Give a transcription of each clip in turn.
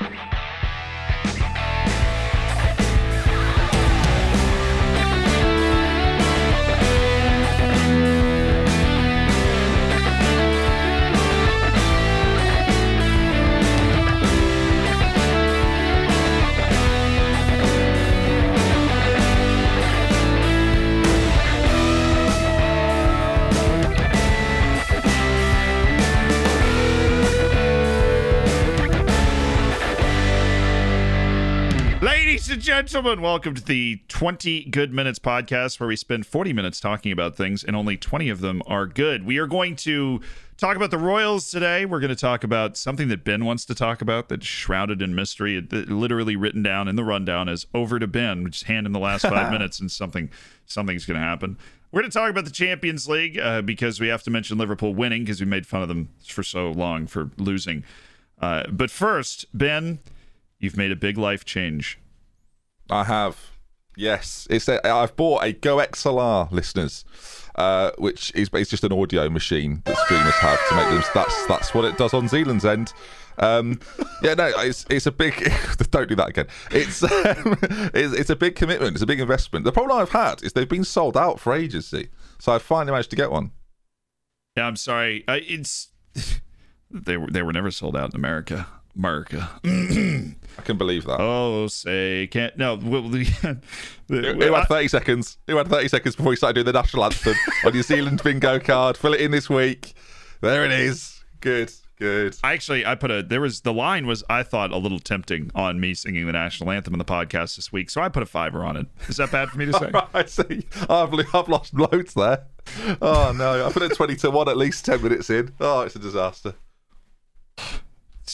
Bye. Ladies and gentlemen, welcome to the 20 Good Minutes podcast, where we spend 40 minutes talking about things and only 20 of them are good. We are going to talk about the Royals today. We're going to talk about something that Ben wants to talk about that's shrouded in mystery, it, it- literally written down in the rundown as over to Ben. Just hand him the last five minutes and something something's going to happen. We're going to talk about the Champions League uh, because we have to mention Liverpool winning because we made fun of them for so long for losing. Uh, but first, Ben, you've made a big life change. I have. Yes, it's a, I've bought a Go XLR, listeners, uh, which is it's just an audio machine that streamers have to make them. That's that's what it does on Zealand's end. Um, yeah, no, it's it's a big. don't do that again. It's, um, it's it's a big commitment. It's a big investment. The problem I've had is they've been sold out for ages. See, so I finally managed to get one. Yeah, I'm sorry. Uh, it's they were they were never sold out in America. America. I can believe that. oh, say can't no. Well, the, the, Who had 30 seconds? Who had 30 seconds before we started doing the national anthem on New Zealand bingo card? Fill it in this week. There it is. Good, good. I actually I put a there was the line was I thought a little tempting on me singing the national anthem in the podcast this week, so I put a fiver on it. Is that bad for me to say? I see. I've, I've lost loads there. Oh no! I put it twenty to one at least ten minutes in. Oh, it's a disaster.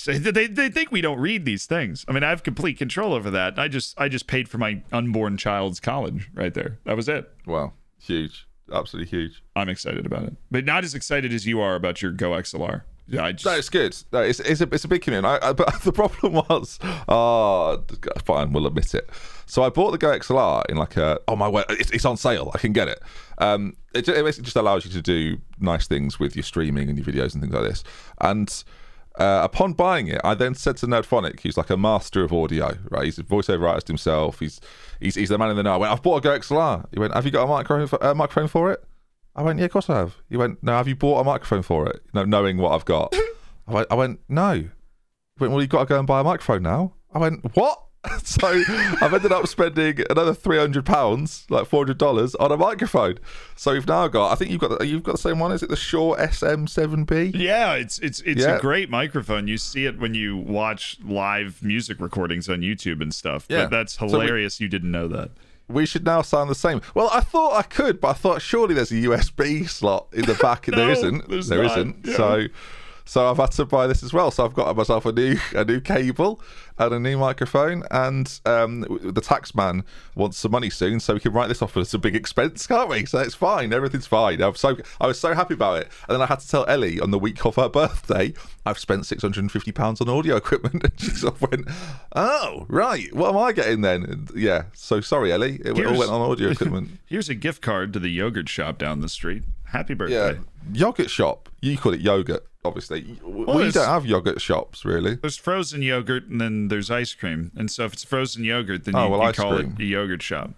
They they think we don't read these things. I mean, I have complete control over that. I just I just paid for my unborn child's college right there. That was it. Wow, huge, absolutely huge. I'm excited about it, but not as excited as you are about your Go XLR. Yeah, I just No, it's good. No, it's it's a it's a big commitment. I, I, but the problem was, oh, fine, we'll admit it. So I bought the Go XLR in like a oh my word, it's, it's on sale. I can get it. Um, it, it basically just allows you to do nice things with your streaming and your videos and things like this. And uh, upon buying it, I then said to Nerdphonic, who's like a master of audio, right? He's a voiceover artist himself. He's he's, he's the man in the know. I went, I've bought a Go XLR. He went, Have you got a microphone for, uh, microphone for it? I went, Yeah, of course I have. He went, No, have you bought a microphone for it? No, knowing what I've got. I went, I went, No. He went, Well, you've got to go and buy a microphone now. I went, What? so I've ended up spending another three hundred pounds, like four hundred dollars, on a microphone. So we've now got. I think you've got. The, you've got the same one. Is it the Shure SM7B? Yeah, it's it's it's Yeah. a great microphone. You see it when you watch live music recordings on YouTube and stuff. Yeah. But that's So we- hilarious. you didn't know that. we should now sound the same. Well, I thought I could, but I thought surely there's a USB slot in the back. No, there isn't. There not. not Yeah. So, so I've had to buy this as well. So I've got myself a new a new cable and a new microphone. And um, the tax man wants some money soon, so we can write this off as a big expense, can't we? So it's fine. Everything's fine. I'm so I was so happy about it. And then I had to tell Ellie on the week of her birthday, I've spent six hundred and fifty pounds on audio equipment. And she sort of went, "Oh, right. What am I getting then?" And yeah. So sorry, Ellie. It all went on audio equipment. Here's a gift card to the yogurt shop down the street. Happy birthday. Yeah, birthday. yogurt shop. You call it yogurt, obviously. we don't have yogurt shops, really. There's frozen yogurt and then there's ice cream. And so if it's frozen yogurt, then you, Oh, well, you call cream. it a yogurt shop.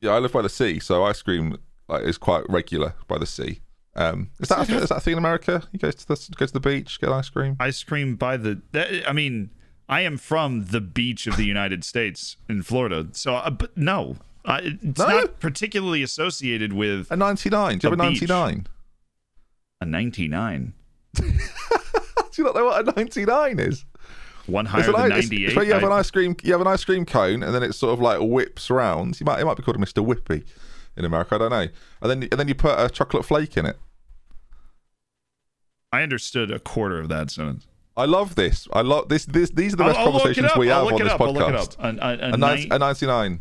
Yeah, I live by the sea, so ice cream like, is quite regular by the sea. Um, is that a, is that a thing in America? You go to the go to the beach, get ice cream. Ice cream by the. That, I mean, I am from the beach of the United States in Florida. So, uh, but no. Uh, it's No? not particularly associated with A ninety nine. Do you A have a ninety nine? a 99. Do you not know what a ninety nine is? One higher It's, than 98. it's you have an ice cream. You have an ice cream cone, and then it sort of like whips round. You might it might be called a Mister Whippy in America. I don't know. And then and then you put a chocolate flake in it. I understood a quarter of that sentence. I love this. I love this. This these are the I'll, best I'll conversations we have on this up. I'll look it podcast. A, a, a A, nine- nine, a 99.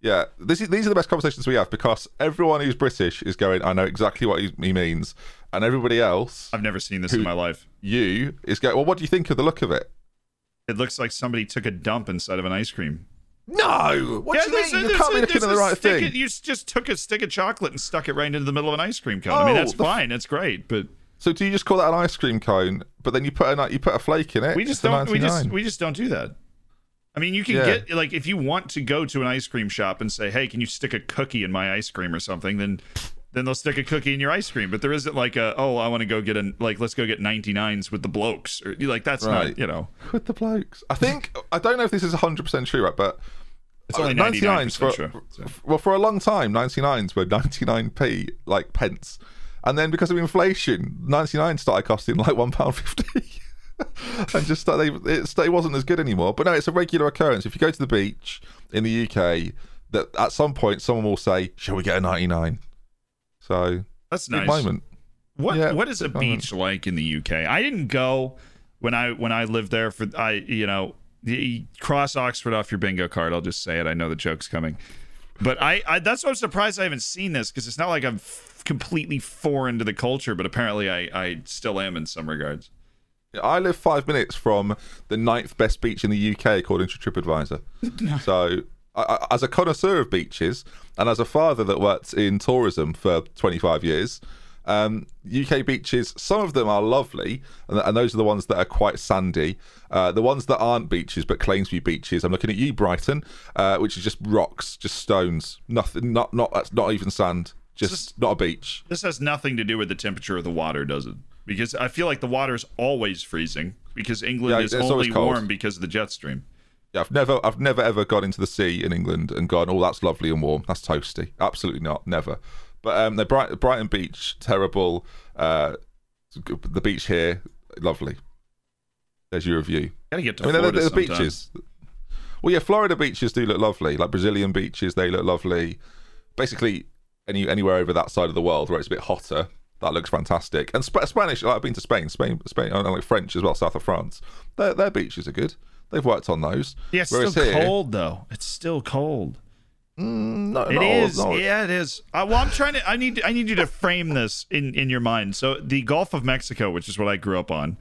Yeah, this is, these are the best conversations we have because everyone who's British is going, I know exactly what he, he means. And everybody else, I've never seen this in my life. you, is going, well, what do you think of the look of it? It looks like somebody took a dump inside of an ice cream. No! What do you there's mean? you can't be looking at the right thing. you just took a stick of chocolate and stuck it right into the middle of an ice cream cone. I mean, Oh, that's the f- fine. That's great. But So do you just call that an ice cream cone? But then you put a you put a flake in it. We just don't. We just we just don't do that. I mean, you can Yeah. get like if you want to go to an ice cream shop and say, "Hey, can you stick a cookie in my ice cream or something?" Then then they'll stick a cookie in your ice cream. But there isn't like a, "Oh, I want to go get a like let's go get 99s with the blokes." Or like that's Right. not, you know. with the blokes. I think I don't know if this is hundred percent true, right? But It's only 99s for true, so. well for a long time, 99s were 99p like pence, and then because of inflation, 99 started costing like one pound fifty. and just they it, it wasn't as good anymore. But no, it's a regular occurrence. If you go to the beach in the UK, that at some point someone will say, "Shall we get a 99?" So That's nice. moment. What Yeah, what is a moment. beach like in the UK? I didn't go when I when I lived there for I you know the- cross Oxford off your bingo card. I'll just say it. I know the joke's coming, but I, I that's why I'm surprised I haven't seen this because it's not like I'm f- completely foreign to the culture, but apparently I I still am in some regards. I live five minutes from the ninth best beach in the UK, according to TripAdvisor. so, I, as a connoisseur of beaches and as a father that worked in tourism for 25 years, um, UK beaches, some of them are lovely, and, and those are the ones that are quite sandy. Uh, the ones that aren't beaches but claims to be beaches, I'm looking at you, Brighton, uh, which is just rocks, just stones, nothing, not not that's not even sand, just not a beach. This has nothing to do with the temperature of the water, does it? Because I feel like the water is always freezing because England Yeah, is only warm because of the jet stream. Yeah, I've never, I've never ever gone into the sea in England and gone, oh, that's lovely and warm. That's toasty. Absolutely not, never. But um, the Bright, Brighton Beach, terrible. Uh, the beach here, lovely. There's your review. Gotta get to I mean, they're, Florida they're the sometime. beaches. Well, yeah, Florida beaches do look lovely. Like Brazilian beaches, they look lovely. Basically, any anywhere over that side of the world where it's a bit hotter, that looks fantastic. And Sp- Spanish, like, I've been to Spain, Spain, Spain, and like French as well, south of France. Their their beaches are good. They've worked on those. Yeah, it's Whereas still here- cold though. It's still cold. No, It is. Yeah, it is. Uh, well, I'm trying to. I need. I need you to frame this in in your mind. So the Gulf of Mexico, which is what I grew up on,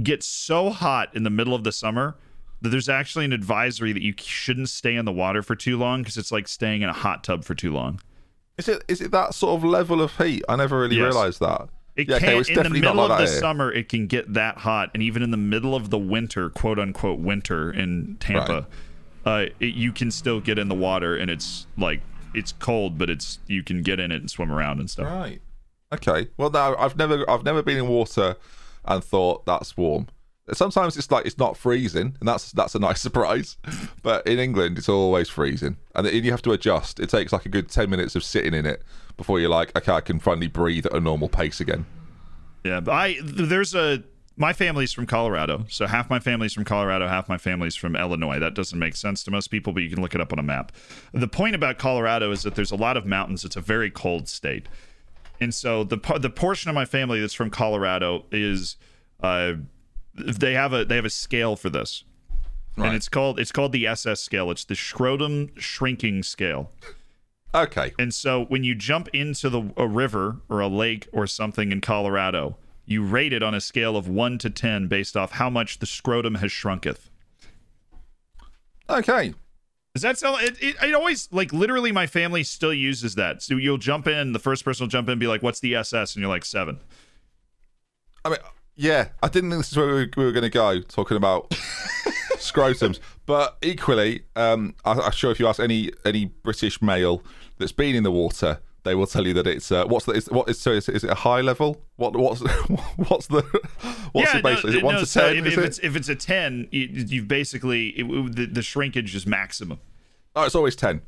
gets so hot in the middle of the summer that there's actually an advisory that you shouldn't stay in the water for too long because it's like staying in a hot tub for too long. Is it is it that sort of level of heat? I never really Yes. realised that. It yeah, can't it's in the middle of the summer. It can get that hot, and even in the middle of the winter, quote unquote winter in Tampa, uh, it, you can still get in the water, and it's like it's cold, but it's you can get in it and swim around and stuff. Right. Okay. Well, no, I've never I've never been in water and thought that's warm. Sometimes it's like it's not freezing, and that's that's a nice surprise. But in England, it's always freezing, and you have to adjust. It takes like a good ten minutes of sitting in it before you're like, okay, I can finally breathe at a normal pace again. Yeah, but I there's a my family's from Colorado, so half my family's from Colorado, half my family's from Illinois. That doesn't make sense to most people, but you can look it up on a map. The point about Colorado is that there's a lot of mountains. It's a very cold state, and so the the portion of my family that's from Colorado is uh, they have a they have a scale for this, Right. and it's called it's called the SS scale. It's the scrotum shrinking scale. Okay. And so when you jump into the a river or a lake or something in Colorado, you rate it on a scale of 1 to 10 based off how much the scrotum has shrunketh. Okay. Does that sound it, it, it always like literally my family still uses that. So you'll jump in, the first person will jump in and be like, "What's the SS?" and you're like, 7. I mean, yeah, I didn't think this is where we were, going to go talking about scrotums, but equally, um, I, I'm sure if you ask any any British male that's been in the water, they will tell you that it's uh, what's the is, what is so is, is it a high level? What what's what's the what's yeah, it basically? no, is it one no, to so ten? if, if it? it's if it's a 10, you, you've basically it, the, the shrinkage is maximum. Oh, it's always ten.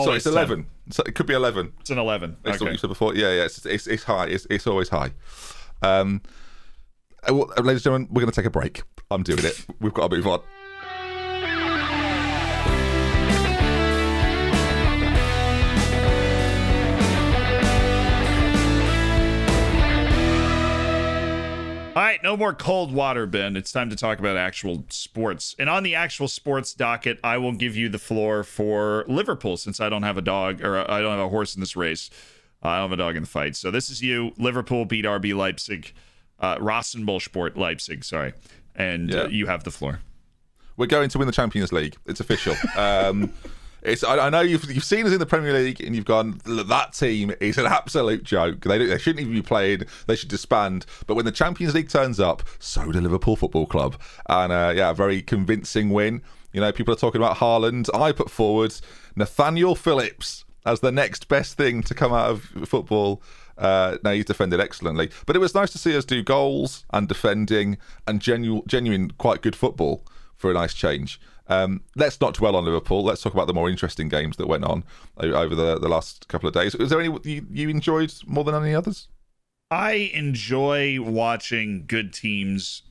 so it's 10. eleven. So it could be eleven. It's an 11. Based on what Okay. you said before. Yeah, yeah, it's it's, it's high. It's, it's always high. Um, ladies and gentlemen, we're going to take a break. I'm doing it. We've got to move on. All right, no more cold water, Ben. It's time to talk about actual sports. And on the actual sports docket, I will give you the floor for Liverpool since I don't have a dog or I don't have a horse in this race. I don't have a dog in the fight. So this is you. Liverpool beat RB Leipzig, uh, Rasenballsport Leipzig, sorry. And uh, you have the floor. We're going to win the Champions League. It's official. Um, It's I, I, know you've you've seen us in the Premier League and you've gone that team is an absolute joke. They they shouldn't even be playing. They should disband. But when the Champions League turns up, so do Liverpool Football Club, and uh, yeah, a very convincing win. You know, people are talking about Haaland. I put forward Nathaniel Phillips as the next best thing to come out of football. Uh, now he's defended excellently, but it was nice to see us do goals and defending and genuine, genuine quite good football for a nice change. Um, let's not dwell on Liverpool. Let's talk about the more interesting games that went on over the, the last couple of days. Was there any you, you enjoyed more than any others? I enjoy watching good teams,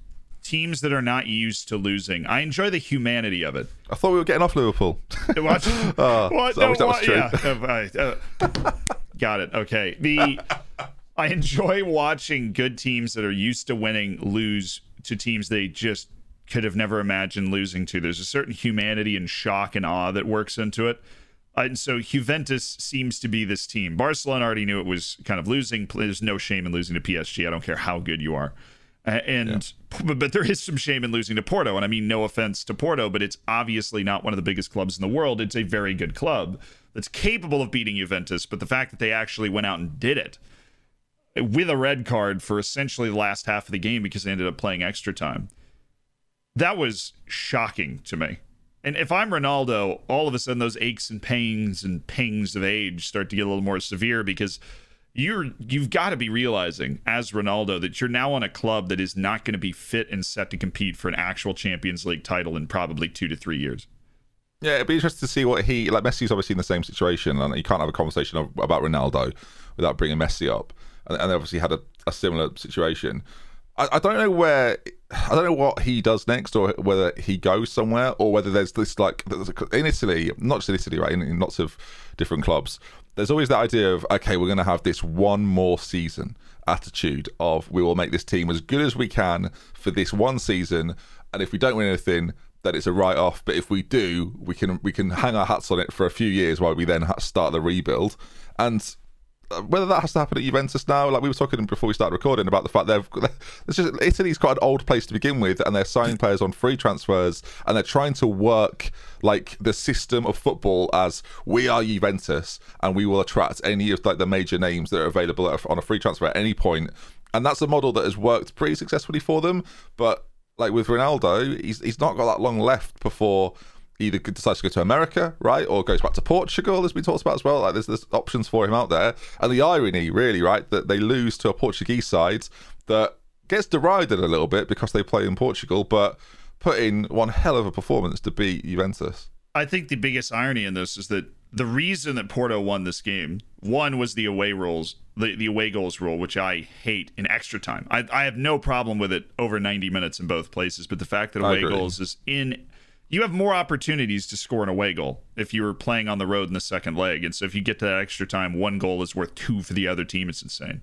teams that are not used to losing. I enjoy the humanity of it. I thought we were getting off Liverpool. Watch, oh, what? No, that was true. Yeah. Uh, uh, got it. Okay. The I enjoy watching good teams that are used to winning lose to teams they just could have never imagined losing to. There's a certain humanity and shock and awe that works into it. Uh, and so Juventus seems to be this team. Barcelona already knew it was kind of losing. There's no shame in losing to PSG. I don't care how good you are. And yeah. but there is some shame in losing to Porto. And I mean no offense to Porto, but it's obviously not one of the biggest clubs in the world. It's a very good club that's capable of beating Juventus, but the fact that they actually went out and did it with a red card for essentially the last half of the game because they ended up playing extra time that was shocking to me. And if I'm Ronaldo, all of a sudden those aches and pains and pings of age start to get a little more severe because you're you've got to be realizing as Ronaldo that you're now on a club that is not going to be fit and set to compete for an actual Champions League title in probably 2 to 3 years. Yeah, it'd be interesting to see what he like. Messi's obviously in the same situation, and you can't have a conversation about Ronaldo without bringing Messi up. And, and they obviously had a, a similar situation. I, I don't know where I don't know what he does next, or whether he goes somewhere, or whether there's this like in Italy, not just in Italy, right? In, in lots of different clubs, there's always that idea of okay, we're going to have this one more season attitude of we will make this team as good as we can for this one season, and if we don't win anything, then it's a write off. But if we do, we can we can hang our hats on it for a few years while we then start the rebuild. And uh, whether that has to happen at Juventus now, like we were talking before we started recording about the fact they've it's just Italy's quite an old place to begin with, and they're signing players on free transfers, and they're trying to work like the system of football as we are Juventus, and we will attract any of like the major names that are available on a free transfer at any point. point, and that's a model that has worked pretty successfully for them. But like with Ronaldo, he's he's not got that long left before either decides to go to America, right, or goes back to Portugal, as we talked about as well. Like there's there's options for him out there, and the irony, really, right, that they lose to a Portuguese side that gets derided a little bit because they play in Portugal, but put in one hell of a performance to beat Juventus. I think the biggest irony in this is that the reason that Porto won this game, one was the away rules, the, the away goals rule, which I hate in extra time. I, I have no problem with it over 90 minutes in both places, but the fact that away goals is in you have more opportunities to score an away goal if you were playing on the road in the second leg. And so if you get to that extra time, one goal is worth two for the other team. It's insane.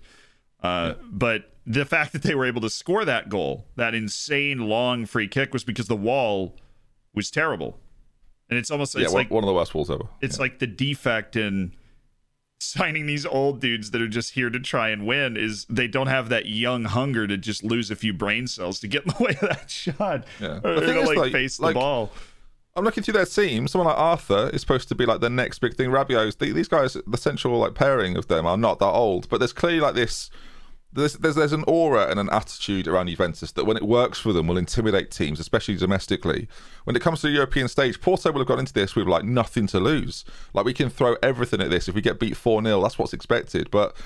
Uh, yeah. But the fact that they were able to score that goal, that insane long free kick, was because the wall was terrible. And it's almost yeah, it's one, like one of the worst walls ever. It's yeah. like the defect in signing these old dudes that are just here to try and win is they don't have that young hunger to just lose a few brain cells to get in the way of that shot yeah. or, to like, like, face like, the ball. I'm looking through their team. Someone like Arthur is supposed to be like the next big thing. Rabiot's these guys, the central like pairing of them are not that old, but there's clearly like this there's, there's there's an aura and an attitude around Juventus that when it works for them will intimidate teams, especially domestically. When it comes to the European stage, Porto will have gone into this with like nothing to lose. Like we can throw everything at this. If we get beat four 0 that's what's expected. But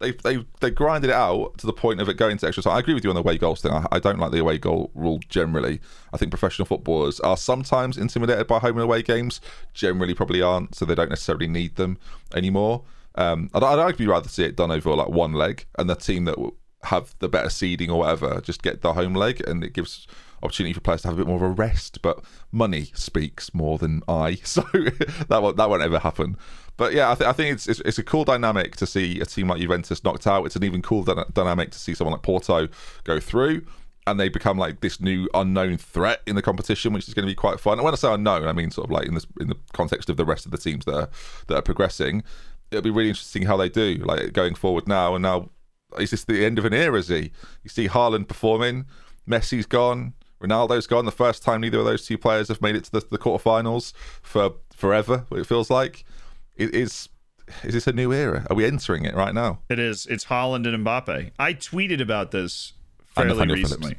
they they they grinded it out to the point of it going to extra time. I agree with you on the away goals thing. I, I, don't like the away goal rule generally. I think professional footballers are sometimes intimidated by home and away games. Generally, probably aren't, so they don't necessarily need them anymore. Um, I'd, I'd actually rather see it done over like one leg, and the team that have the better seeding or whatever just get the home leg, and it gives opportunity for players to have a bit more of a rest. But money speaks more than I, so that won't that won't ever happen. But yeah, I, th- I think it's, it's, it's a cool dynamic to see a team like Juventus knocked out. It's an even cool dynamic to see someone like Porto go through. And they become like this new unknown threat in the competition, which is going to be quite fun. And when I say unknown, I mean sort of like in this in the context of the rest of the teams that are, that are progressing it'll be really interesting how they do, like going forward now. And now, is this the end of an era? Z? You see Haaland performing, Messi's gone, Ronaldo's gone. The first time neither of those two players have made it to the, the quarterfinals for forever. It feels like it is. Is this a new era? Are we entering it right now? It is. It's Haaland and Mbappe. I tweeted about this fairly recently.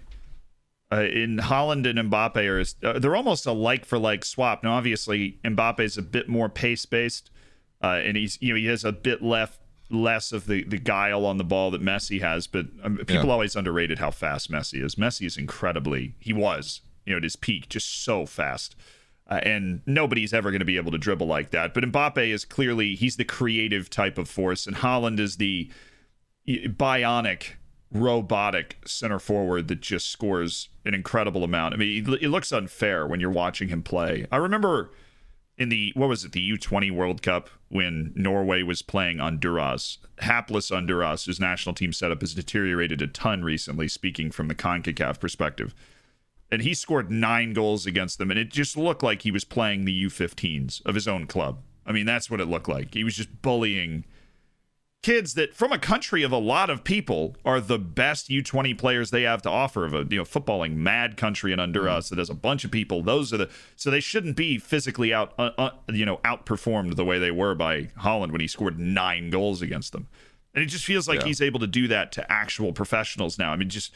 Uh, in Haaland and Mbappe are uh, they're almost a like for like swap. Now, obviously, Mbappe is a bit more pace based, uh, and he's you know he has a bit left less of the the guile on the ball that Messi has. But um, people yeah. always underrated how fast Messi is. Messi is incredibly. He was you know at his peak just so fast. Uh, and nobody's ever going to be able to dribble like that. But Mbappe is clearly he's the creative type of force, and Haaland is the bionic, robotic center forward that just scores an incredible amount. I mean, it looks unfair when you're watching him play. I remember in the what was it the U20 World Cup when Norway was playing Honduras, hapless Honduras, whose national team setup has deteriorated a ton recently. Speaking from the Concacaf perspective and he scored nine goals against them, and it just looked like he was playing the U15s of his own club. I mean, that's what it looked like. He was just bullying kids that, from a country of a lot of people, are the best U20 players they have to offer. Of a you know footballing mad country in Honduras that has a bunch of people. Those are the so they shouldn't be physically out uh, uh, you know outperformed the way they were by Haaland when he scored nine goals against them. And it just feels like yeah. he's able to do that to actual professionals now. I mean, just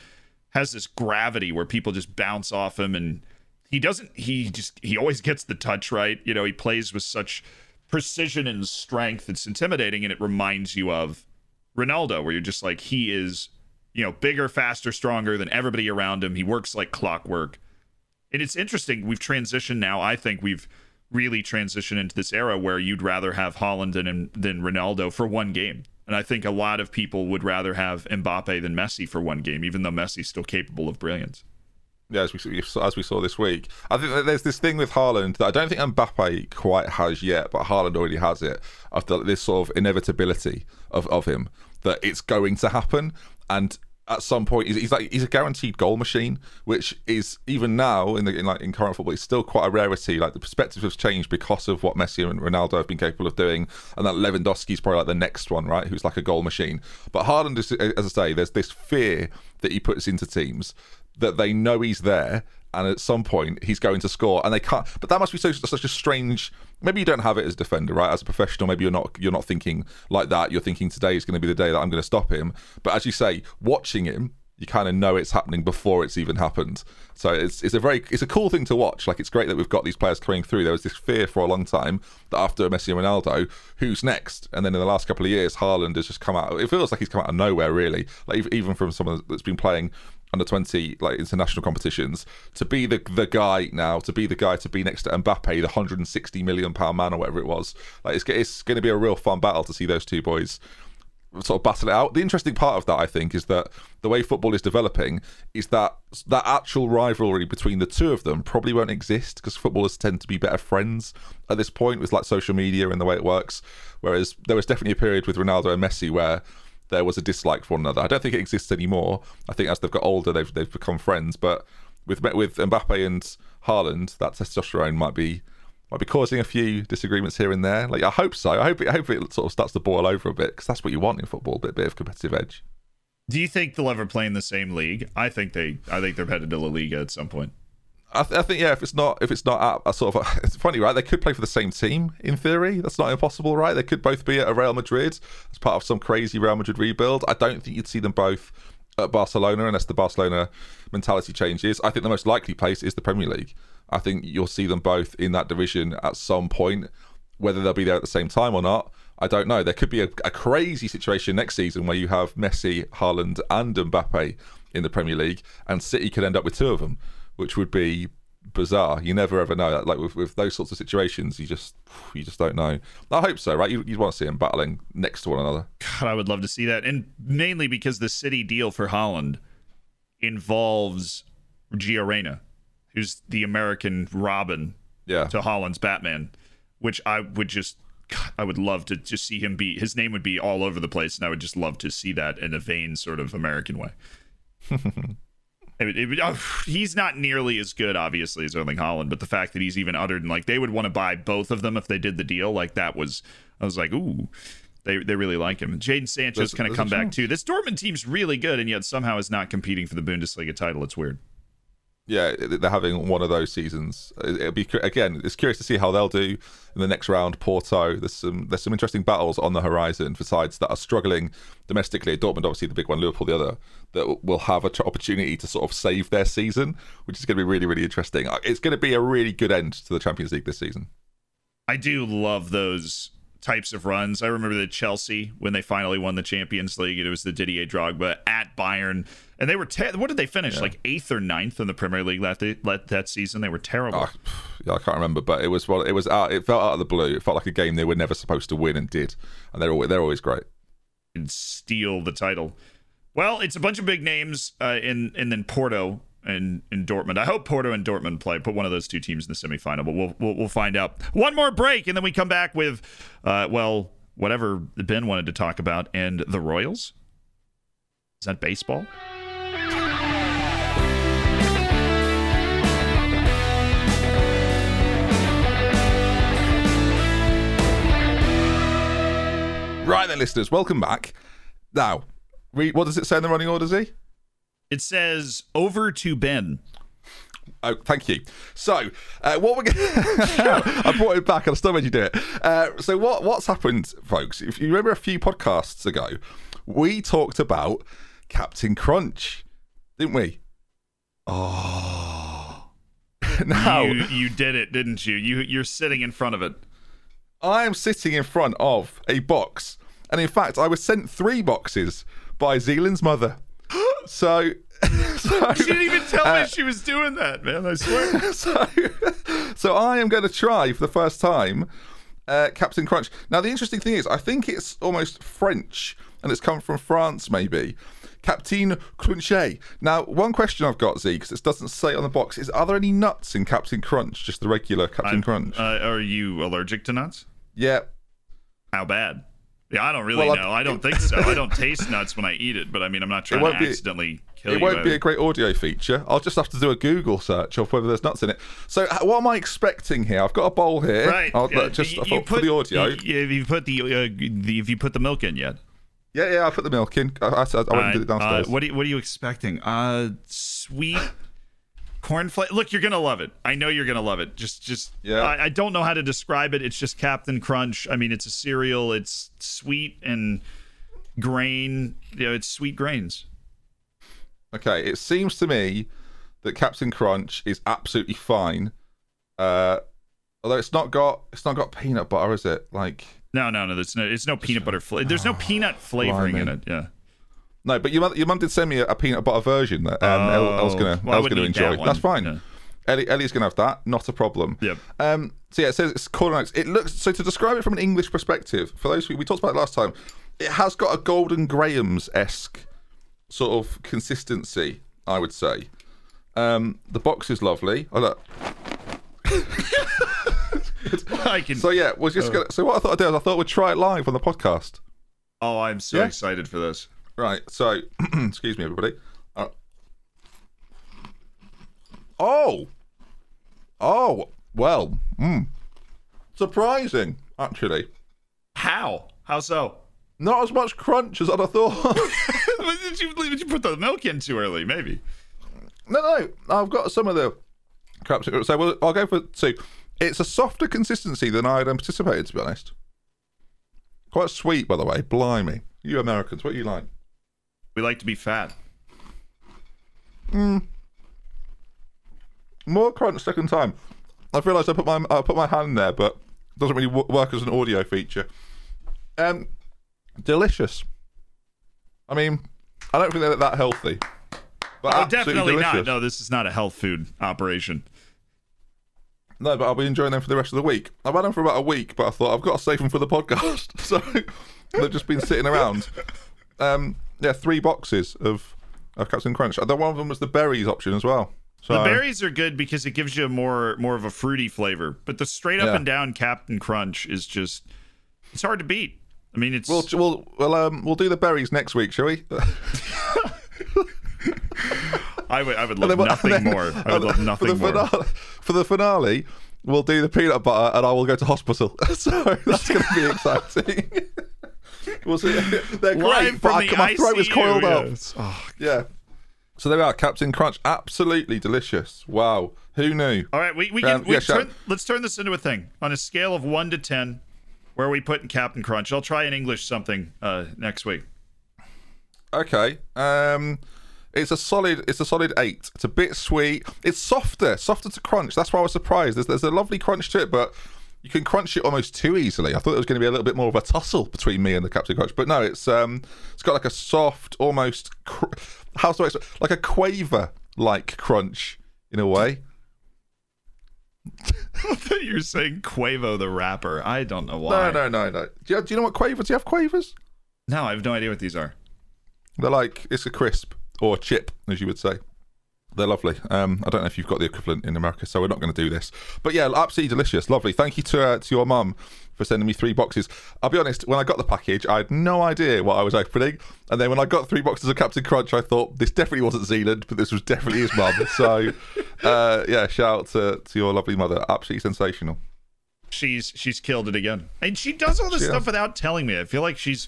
has this gravity where people just bounce off him and he doesn't he just he always gets the touch right you know he plays with such precision and strength it's intimidating and it reminds you of ronaldo where you're just like he is you know bigger faster stronger than everybody around him. He works like clockwork. And it's interesting we've transitioned now i think we've really transitioned into this era where you'd rather have Haaland than than ronaldo for one game. And I think a lot of people would rather have Mbappe than Messi for one game, even though Messi's still capable of brilliance. Yeah, as we as we saw this week, I think there's this thing with Haaland that I don't think Mbappe quite has yet, but Haaland already has it. Of this sort of inevitability of, of him that it's going to happen, and at some point he's, he's, like he's a guaranteed goal machine, which is even now in the in like in current football, it's still quite a rarity. Like the perspective has changed because of what Messi and Ronaldo have been capable of doing, and that Lewandowski's probably like the next one, right? Who's like a goal machine. But Haaland, is, as I say, there's this fear that he puts into teams that they know he's there and at some point he's going to score. And they can't but that must be so, such a strange maybe you don't have it as a defender right? As a professional maybe you're not you're not thinking like that. You're thinking today is going to be the day that i'm going to stop him. But as you say watching him you kind of know it's happening before it's even happened. So it's it's a very it's a cool thing to watch. Like it's great that we've got these players coming through. There was this fear for a long time that after Messi and Ronaldo who's next? And then in the last couple of years Haaland has just come out it feels like he's come out of nowhere really. Like even from someone that's been playing under 20 like international competitions to be the the guy now to be the guy to be next to Mbappe the 160 million pound man or whatever it was like it's, it's going to be a real fun battle to see those two boys sort of battle it out. The interesting part of that I think is that the way football is developing is that that actual rivalry between the two of them probably won't exist because footballers tend to be better friends at this point with like social media and the way it works. Whereas there was definitely a period with Ronaldo and Messi where there was a dislike for one another. I don't think it exists anymore. I think as they've got older, they've they've become friends. But with with Mbappe and Haaland, that testosterone might be might be causing a few disagreements here and there. Like I hope so. I hope it, I hope it sort of starts to boil over a bit because that's what you want in football, a bit, bit of competitive edge. Do you think they'll ever play in the same league? I think they. I think they're headed to La Liga at some point. I, th- I, think yeah. If it's not if it's not at a sort of a, it's funny, right? They could play for the same team in theory. That's not impossible, right? They could both be at a Real Madrid as part of some crazy Real Madrid rebuild. I don't think you'd see them both at Barcelona unless the Barcelona mentality changes. I think the most likely place is the Premier League. I think you'll see them both in that division at some point. Whether they'll be there at the same time or not, I don't know. There could be a, a crazy situation next season where you have Messi, Haaland, and Mbappe in the Premier League, and City could end up with two of them which would be bizarre. You never ever know. Like with, with those sorts of situations, you just you just don't know. I hope so, right? You, would want to see them battling next to one another. God, I would love to see that, and mainly because the City deal for Haaland involves Gio Reyna, who's the American Robin yeah. to Haaland's Batman, which I would just. God, I would love to just see him be. His name would be all over the place, and I would just love to see that in a vain sort of American way. It, it, oh, he's not nearly as good, obviously, as Erling Haaland, but the fact that he's even uttered and like they would want to buy both of them if they did the deal, like that was, I was like, ooh, they they really like him. Jadon Sancho's kind of come back too. This Dortmund team's really good, and yet somehow is not competing for the Bundesliga title. It's weird. Yeah, they're having one of those seasons. It'll be again. It's curious to see how they'll do in the next round. Porto. There's some there's some interesting battles on the horizon for sides that are struggling domestically. Dortmund, obviously, the big one. Liverpool, the other. That will have an opportunity to sort of save their season, which is going to be really really interesting. Uh, it's going to be a really good end to the Champions League this season. I do love those types of runs. I remember the Chelsea when they finally won the Champions League. It was the Didier Drogba at Bayern, and they were te- what did they finish yeah. like eighth or ninth in the Premier League that they, that season? They were terrible. Oh, yeah, I can't remember, but it was well, it was out. It felt out of the blue. It felt like a game they were never supposed to win and did, and they're always, they're always great. And steal the title. Well, it's a bunch of big names uh, in and then Porto and in Dortmund. I hope Porto and Dortmund play. Put one of those two teams in the semifinal, but we'll we'll, we'll find out. One more break, and then we come back with, uh, well, whatever Ben wanted to talk about, and the Royals. Is that baseball? Right then, listeners, welcome back. Now, we, what does it say in the running order, Z? It says over to Ben. Oh, thank you. So, uh, what we're going to. I brought it back and I still made you do it. Uh, so, what what's happened, folks? If you remember a few podcasts ago, we talked about Captain Crunch, didn't we? Oh, now you, you did it, didn't you? You you're sitting in front of it. I am sitting in front of a box, and in fact, I was sent three boxes by Zealand's mother. So, so, she didn't even tell uh, me she was doing that, man. I swear. So, so I am going to try for the first time uh, Captain Crunch. Now, the interesting thing is, I think it's almost French, and it's come from France, maybe. Captain Crunch. Now, one question I've got, Z, because it doesn't say on the box, is are there any nuts in Captain Crunch? Just the regular Captain I'm, Crunch? Uh, are you allergic to nuts? Yeah. How bad? Yeah, I don't really well, know. I, I don't think so. I don't taste nuts when I eat it, but I mean, I'm not trying to be, accidentally kill it you. It won't be a great audio feature. I'll just have to do a Google search of whether there's nuts in it. So, what am I expecting here? I've got a bowl here. Right. I'll, uh, just you, you put, for the audio. You, have you put the, uh, the have you put the milk in yet? Yeah, yeah, I put the milk in. I, I, I went uh, and did it downstairs. Uh, what, are you, what are you expecting? Uh, sweet cornflake. Look, you're gonna love it. I know you're gonna love it. Just, just. Yeah. I, I, don't know how to describe it. It's just Captain Crunch. I mean, it's a cereal. It's sweet and grain. You know, it's sweet grains. Okay, it seems to me that Captain Crunch is absolutely fine. Uh, although it's not got it's not got peanut butter, is it? Like. No, no, no. There's no. It's no peanut butter flavor. There's no oh, peanut flavoring in it. Yeah. No, but your mum, your mum did send me a, a peanut butter version that um, oh, I was gonna, well, I was gonna enjoy. That That's fine. Yeah. Ellie, Ellie's gonna have that, not a problem. Yep. Um. So yeah, it says it's corn nuts. It looks so to describe it from an English perspective. For those we, we talked about it last time, it has got a Golden Grahams esque sort of consistency. I would say. Um. The box is lovely. Oh look. can... So yeah, we're just uh, gonna. So what I thought I'd do is I thought we'd try it live on the podcast. Oh, I'm so yeah? excited for this. Right. So, excuse me, everybody. Uh, oh. Oh. Well. Mm. Surprising, actually. How? How so? Not as much crunch as I'd have thought. did, you, did you put the milk in too early? Maybe. No, no. I've got some of the crap. So well, I'll go for two. It's a softer consistency than I had anticipated, to be honest. Quite sweet, by the way. Blimey. You Americans, what do you like? We like to be fat. Hmm. More crunch second time. I've realised I put my I put my hand in there, but it doesn't really w- work as an audio feature. Um, delicious. I mean, I don't think they're that healthy. But oh, definitely delicious. not. No, this is not a health food operation. No, but I'll be enjoying them for the rest of the week. I've had them for about a week, but I thought I've got to save them for the podcast, so they've just been sitting around. Um, yeah, three boxes of of Captain Crunch. The one of them was the berries option as well. So, the berries are good because it gives you more more of a fruity flavor, but the straight up yeah. and down Captain Crunch is just it's hard to beat. I mean, it's we'll we'll we'll, um, we'll do the berries next week, shall we? I would I would love then, nothing then, more. I would love nothing for more. Finale, for the finale, we'll do the peanut butter, and I will go to hospital. so that's going to be exciting. we'll see. They're great, but I, my throat is coiled yes. up. Oh, yeah. So there we are, Captain Crunch. Absolutely delicious. Wow. Who knew? All right, we, we Um, can we yeah, sure. turn, let's turn this into a thing on a scale of one to ten. Where are we putting Captain Crunch? I'll try and English something uh, next week. Okay. Um it's a solid it's a solid eight. It's a bit sweet. It's softer, softer to crunch. That's why I was surprised. There's there's a lovely crunch to it, but you can crunch it almost too easily. I thought it was going to be a little bit more of a tussle between me and the Captain Crunch, but no, it's um, it's got like a soft, almost cr- how do I explain? like a quaver like crunch in a way. I thought you were saying Quavo the rapper. I don't know why. No, no, no, no. Do you, do you know what quavers? Do you have quavers? No, I have no idea what these are. They're like it's a crisp or a chip, as you would say. They're lovely. Um, I don't know if you've got the equivalent in America, so we're not going to do this. But yeah, absolutely delicious, lovely. Thank you to uh, to your mum for sending me three boxes. I'll be honest, when I got the package, I had no idea what I was opening, and then when I got three boxes of Captain Crunch, I thought this definitely wasn't Zealand, but this was definitely his mum. So uh, yeah, shout out to to your lovely mother. Absolutely sensational. She's she's killed it again, and she does all this She stuff has. without telling me. I feel like she's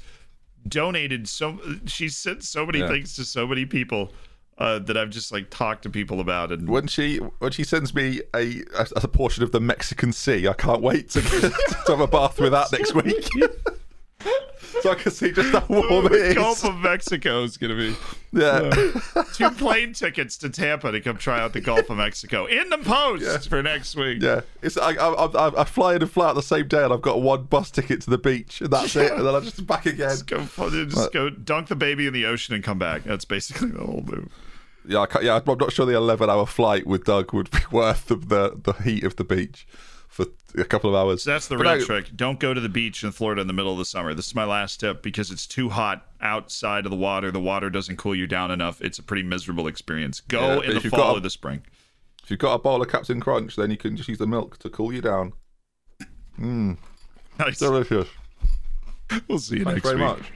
donated so she's sent so many Yeah. things to so many people uh, that I've just like talked to people about, and When she when she sends me a, a, a portion of the Mexican Sea, I can't wait to, to have a bath with that next week. so I can see just how warm it the is. Gulf of Mexico is gonna be Yeah. two plane tickets to Tampa to come try out the Gulf of Mexico in the post for next week. Yeah, it's I, I, I, I fly in and fly out the same day, and I've got one bus ticket to the beach, and that's it. And then I'm just back again. Just go, just go dunk the baby in the ocean and come back. That's basically the whole move. Yeah, I can't, yeah. I'm not sure the 11 hour flight with Doug would be worth the, the the heat of the beach for a couple of hours. That's the But real no, trick. Don't go to the beach in Florida in the middle of the summer. This is my last tip because it's too hot outside of the water. The water doesn't cool you down enough. It's a pretty miserable experience. Go Yeah, in the if you've fall got a- or the spring. If you've got a bowl of Captain Crunch, then you can just use the milk to cool you down. Nice. Delicious. We'll see you Thanks next very week. much.